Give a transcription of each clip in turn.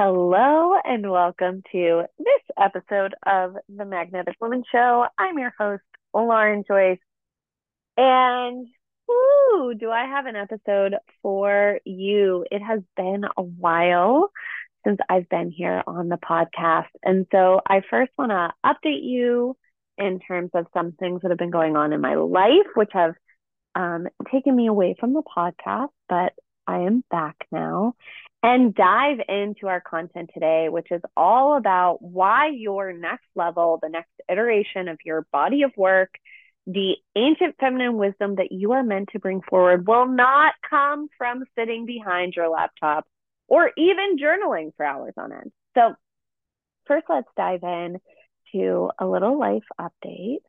Hello and welcome to this episode of the Magnetic Woman Show. I'm your host, Lauren Joyce. And whoo, do I have an episode for you? It has been a while since I've been here on the podcast. And so I first want to update you in terms of some things that have been going on in my life, which have um, taken me away from the podcast, but I am back now and dive into our content today, which is all about why your next level, the next iteration of your body of work, the ancient feminine wisdom that you are meant to bring forward will not come from sitting behind your laptop or even journaling for hours on end. So, first, let's dive in to a little life update.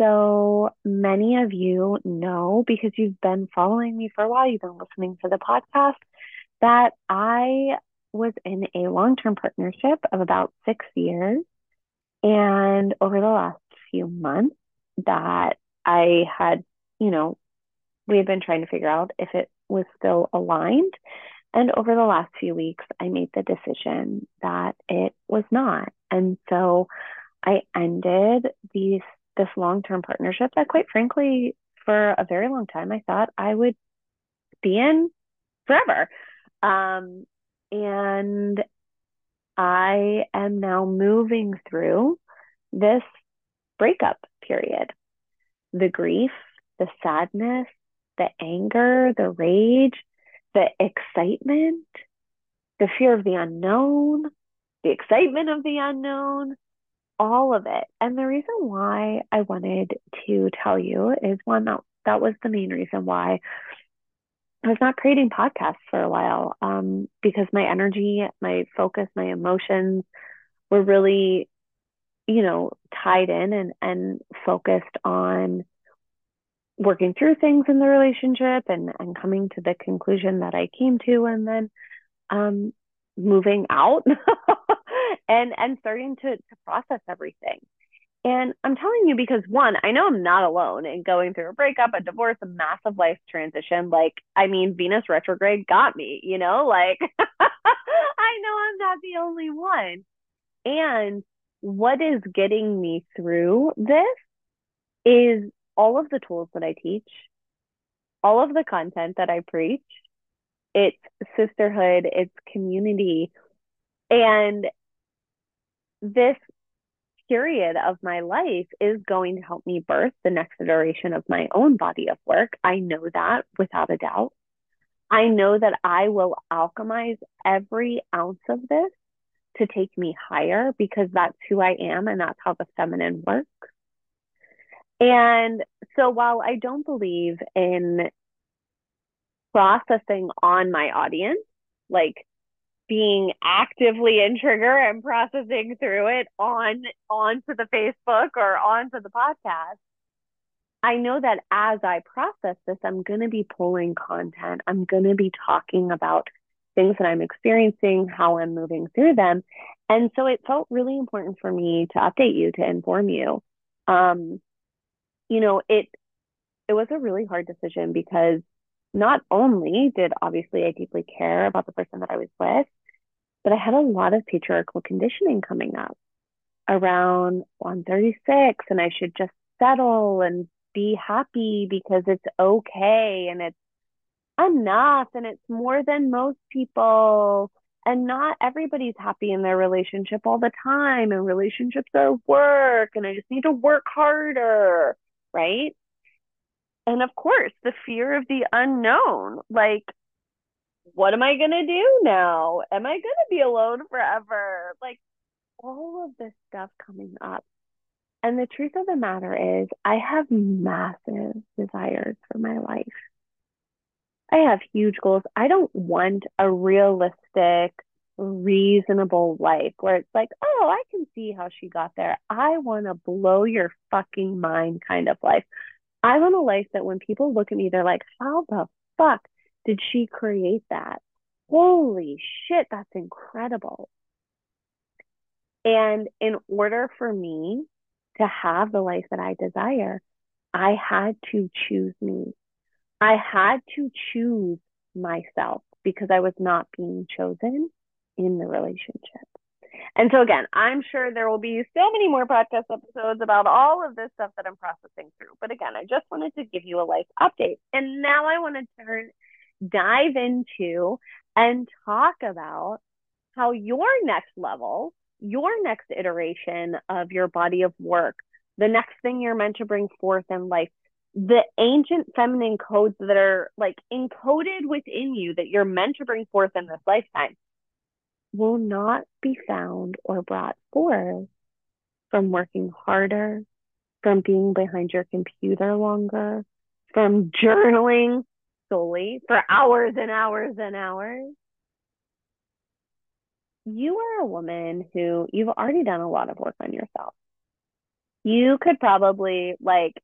So, many of you know because you've been following me for a while, you've been listening to the podcast that I was in a long term partnership of about six years. And over the last few months, that I had, you know, we had been trying to figure out if it was still aligned. And over the last few weeks, I made the decision that it was not. And so I ended these this long-term partnership that quite frankly, for a very long time, I thought I would be in forever. Um, and I am now moving through this breakup period the grief, the sadness, the anger, the rage, the excitement, the fear of the unknown, the excitement of the unknown, all of it. And the reason why I wanted to tell you is one that that was the main reason why I was not creating podcasts for a while um, because my energy, my focus, my emotions were really, you know, tied in and, and focused on working through things in the relationship and, and coming to the conclusion that I came to and then um, moving out and and starting to, to process everything. And I'm telling you because one, I know I'm not alone in going through a breakup, a divorce, a massive life transition. Like, I mean, Venus retrograde got me, you know, like I know I'm not the only one. And what is getting me through this is all of the tools that I teach, all of the content that I preach. It's sisterhood, it's community. And this period of my life is going to help me birth the next iteration of my own body of work. I know that without a doubt. I know that I will alchemize every ounce of this to take me higher because that's who I am and that's how the feminine works. And so while I don't believe in processing on my audience, like being actively in trigger and processing through it on onto the Facebook or onto the podcast, I know that as I process this, I'm going to be pulling content. I'm going to be talking about things that I'm experiencing, how I'm moving through them. And so it felt really important for me to update you, to inform you. Um, you know, it it was a really hard decision because not only did obviously I deeply care about the person that I was with, but I had a lot of patriarchal conditioning coming up around well, I'm 36 and I should just settle and be happy because it's okay and it's enough and it's more than most people and not everybody's happy in their relationship all the time and relationships are work and I just need to work harder, right? And of course, the fear of the unknown, like what am I going to do now? Am I going to be alone forever? Like all of this stuff coming up. And the truth of the matter is, I have massive desires for my life. I have huge goals. I don't want a realistic, reasonable life where it's like, oh, I can see how she got there. I want a blow your fucking mind kind of life. I want a life that when people look at me, they're like, how the fuck did she create that? Holy shit, that's incredible. And in order for me to have the life that I desire, I had to choose me. I had to choose myself because I was not being chosen in the relationship. And so again, I'm sure there will be so many more podcast episodes about all of this stuff that I'm processing through. But again, I just wanted to give you a life update. And now I want to turn dive into and talk about how your next level, your next iteration of your body of work, the next thing you're meant to bring forth in life, the ancient feminine codes that are like encoded within you that you're meant to bring forth in this lifetime will not be found or brought forth from working harder, from being behind your computer longer, from journaling solely for hours and hours and hours. You are a woman who you've already done a lot of work on yourself. You could probably like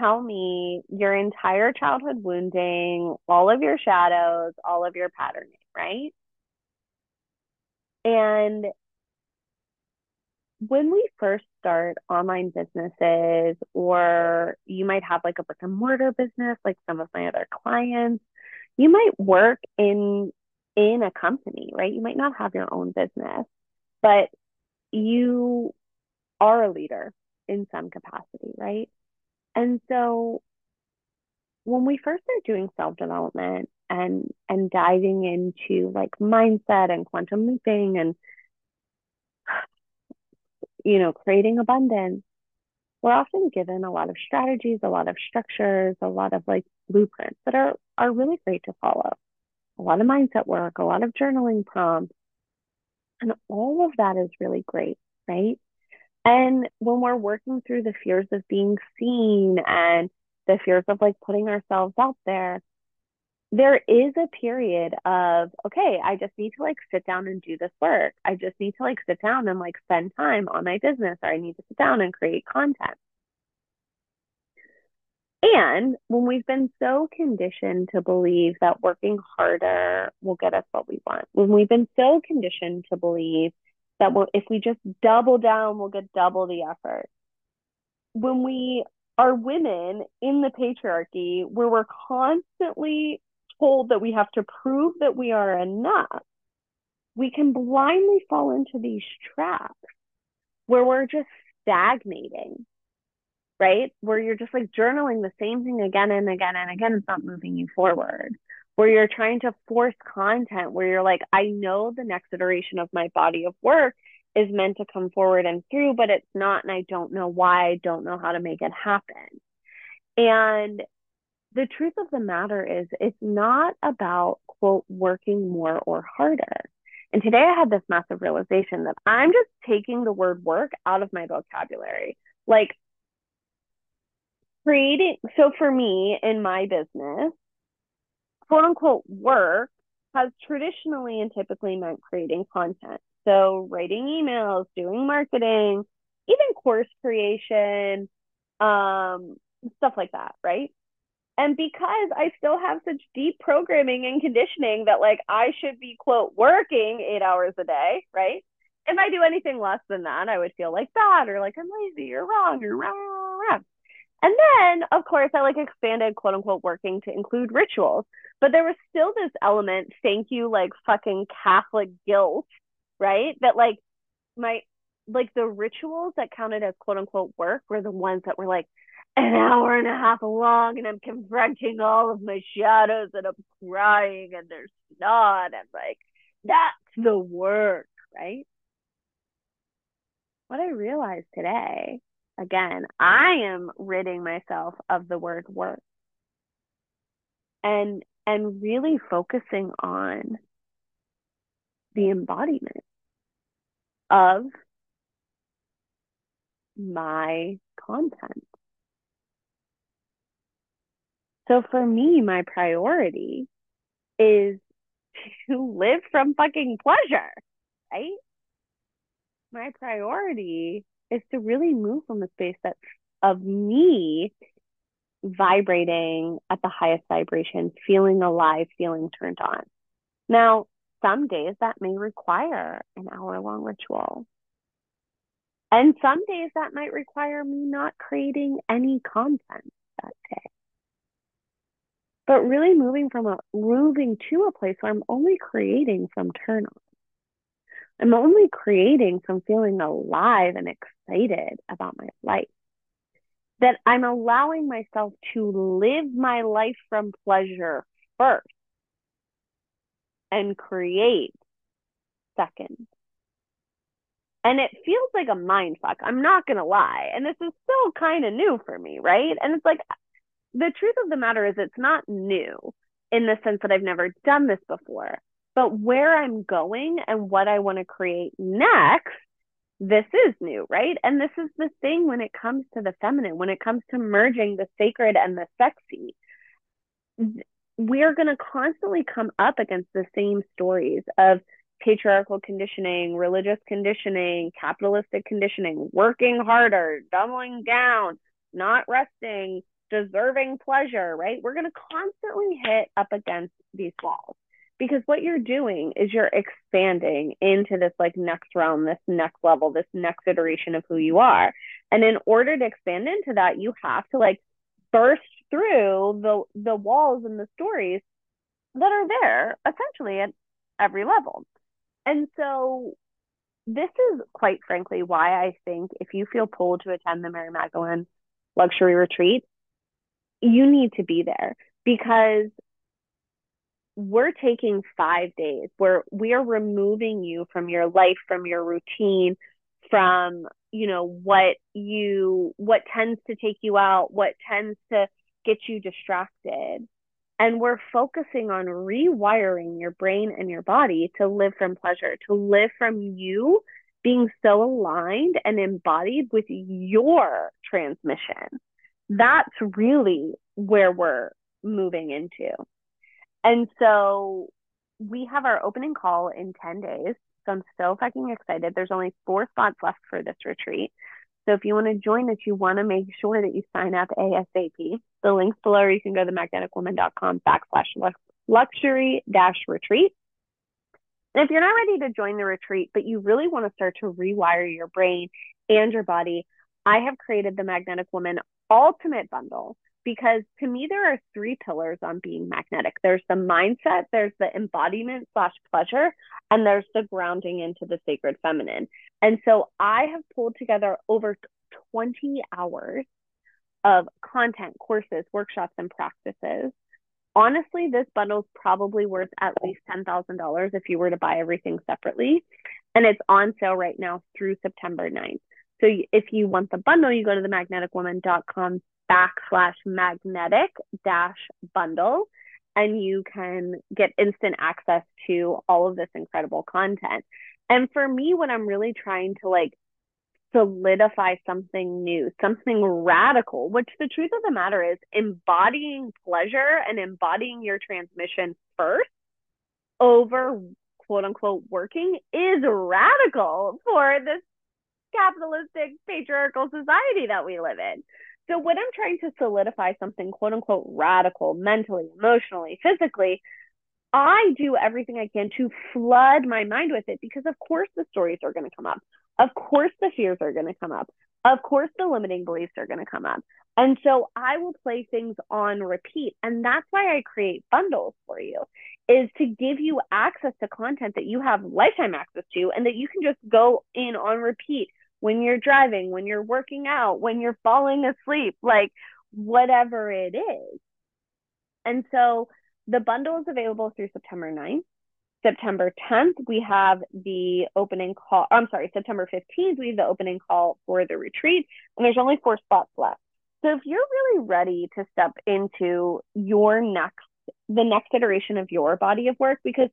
tell me your entire childhood wounding, all of your shadows, all of your patterning, right? And when we first start online businesses, or you might have like a brick and mortar business, like some of my other clients, you might work in in a company, right? You might not have your own business, but you are a leader in some capacity, right? And so when we first start doing self development and and diving into like mindset and quantum leaping and you know creating abundance we're often given a lot of strategies a lot of structures a lot of like blueprints that are are really great to follow. A lot of mindset work a lot of journaling prompts and all of that is really great right? And when we're working through the fears of being seen and the fears of like putting ourselves out there there is a period of okay i just need to like sit down and do this work. I just need to like sit down and like spend time on my business or i need to sit down and create content. And when we've been so conditioned to believe that working harder will get us what we want when we've been so conditioned to believe that we'll, if we just double down we'll get double the effort. When we are women in the patriarchy where we're constantly told that we have to prove that we are enough, we can blindly fall into these traps where we're just stagnating, right? Where you're just like journaling the same thing again and again and again. It's not moving you forward. Where you're trying to force content, where you're like, I know the next iteration of my body of work is meant to come forward and through, but it's not. And I don't know why. I don't know how to make it happen. And the truth of the matter is it's not about quote working more or harder. And today i had this massive realization that i'm just taking the word work out of my vocabulary. Like creating so for me in my business quote unquote work has traditionally and typically meant creating content. So writing emails doing marketing even course creation um stuff like that right and because I still have such deep programming and conditioning that like I should be quote working eight hours a day, right? If I do anything less than that, I would feel like bad or like I'm lazy or wrong or wrong. And then, of course, I like expanded quote unquote working to include rituals. But there was still this element, thank you, like fucking Catholic guilt, right? That like my like the rituals that counted as quote unquote work were the ones that were like, an hour and a half long and I'm confronting all of my shadows and I'm crying and there's snot. I'm like, that's the work, right? What I realized today, again, I am ridding myself of the word work and and really focusing on the embodiment of my content so for me, my priority is to live from fucking pleasure, right? My priority is to really move from a space that's of me vibrating at the highest vibration, feeling alive, feeling turned on. Now, some days that may require an hour long ritual. And some days that might require me not creating any content that day but really moving from a moving to a place where I'm only creating from turn on. I'm only creating from feeling alive and excited about my life. That I'm allowing myself to live my life from pleasure first and create second. And it feels like a mind fuck. I'm not going to lie. And this is still kind of new for me, right? And it's like, the truth of the matter is, it's not new in the sense that I've never done this before. But where I'm going and what I want to create next, this is new, right? And this is the thing when it comes to the feminine, when it comes to merging the sacred and the sexy. We're going to constantly come up against the same stories of patriarchal conditioning, religious conditioning, capitalistic conditioning, working harder, doubling down, not resting, deserving pleasure, right? We're going to constantly hit up against these walls because what you're doing is you're expanding into this like next realm, this next level, this next iteration of who you are. And in order to expand into that, you have to like burst through the the walls and the stories that are there essentially at every level. And so this is quite frankly why I think if you feel pulled to attend the Mary Magdalene luxury retreat, you need to be there because we're taking five days where we are removing you from your life, from your routine, from you know what you what tends to take you out, what tends to get you distracted. And we're focusing on rewiring your brain and your body to live from pleasure, to live from you being so aligned and embodied with your transmission. That's really where we're moving into. And so we have our opening call in 10 days. So I'm so fucking excited. There's only four spots left for this retreat. So if you want to join us, you want to make sure that you sign up ASAP. The link's below, or you can go to magneticwoman.com backslash luxury dash retreat. And if you're not ready to join the retreat, but you really want to start to rewire your brain and your body, I have created the Magnetic Woman Ultimate Bundle because to me there are three pillars on being magnetic. There's the mindset there's the embodiment slash pleasure and there's the grounding into the sacred feminine. And so i have pulled together over 20 hours of content courses workshops and practices. Honestly this bundle is probably worth at least $10000 if you were to buy everything separately. And it's on sale right now through september 9th so if you want the bundle, you go to the magneticwoman.com backslash magnetic dash bundle and you can get instant access to all of this incredible content. And for me, when I'm really trying to like solidify something new, something radical, which the truth of the matter is embodying pleasure and embodying your transmission first over quote unquote working is radical for this capitalistic patriarchal society that we live in. So when I'm trying to solidify something quote unquote radical mentally, emotionally, physically, I do everything I can to flood my mind with it because of course the stories are going to come up. Of course the fears are going to come up. Of course the limiting beliefs are going to come up. And so I will play things on repeat. And that's why I create bundles for you is to give you access to content that you have lifetime access to and that you can just go in on repeat when you're driving, when you're working out, when you're falling asleep, like whatever it is. And so the bundle is available through September 9th. September 10th, we have the opening call. I'm sorry, September 15th, we have the opening call for the retreat, and there's only four spots left. So if you're really ready to step into your next, the next iteration of your body of work, because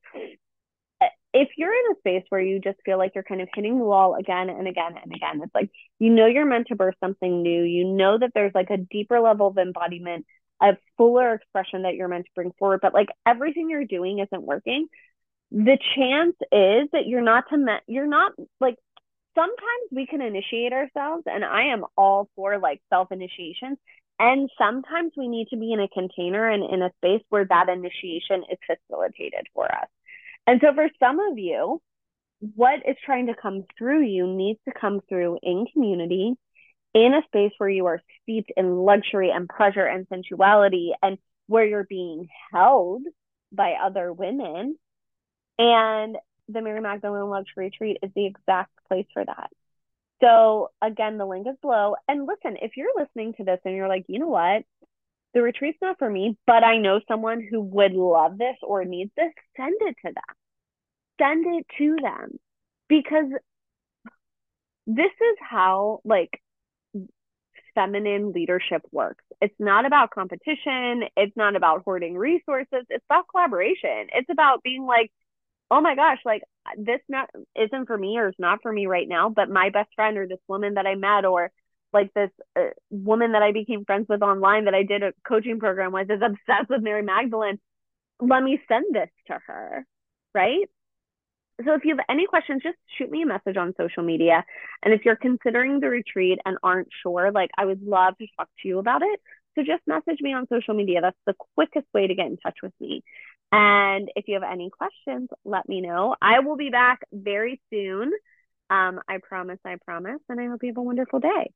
if you're in a space where you just feel like you're kind of hitting the wall again and again and again, it's like you know you're meant to birth something new. You know that there's like a deeper level of embodiment, a fuller expression that you're meant to bring forward, but like everything you're doing isn't working. The chance is that you're not to met you're not like sometimes we can initiate ourselves and I am all for like self initiation. And sometimes we need to be in a container and in a space where that initiation is facilitated for us. And so for some of you, what is trying to come through you needs to come through in community, in a space where you are steeped in luxury and pleasure and sensuality, and where you're being held by other women. And the Mary Magdalene Luxury Retreat is the exact place for that. So again, the link is below. And listen, if you're listening to this and you're like, you know what? The retreat's not for me, but I know someone who would love this or needs this, send it to them. Send it to them. Because this is how like feminine leadership works. It's not about competition. It's not about hoarding resources. It's about collaboration. It's about being like, oh my gosh, like this not isn't for me or is not for me right now, but my best friend or this woman that I met or like this uh, woman that I became friends with online that I did a coaching program with is obsessed with Mary Magdalene. Let me send this to her, right? So if you have any questions, just shoot me a message on social media. And if you're considering the retreat and aren't sure, like I would love to talk to you about it. So just message me on social media. That's the quickest way to get in touch with me. And if you have any questions, let me know. I will be back very soon. Um, I promise, I promise. And I hope you have a wonderful day.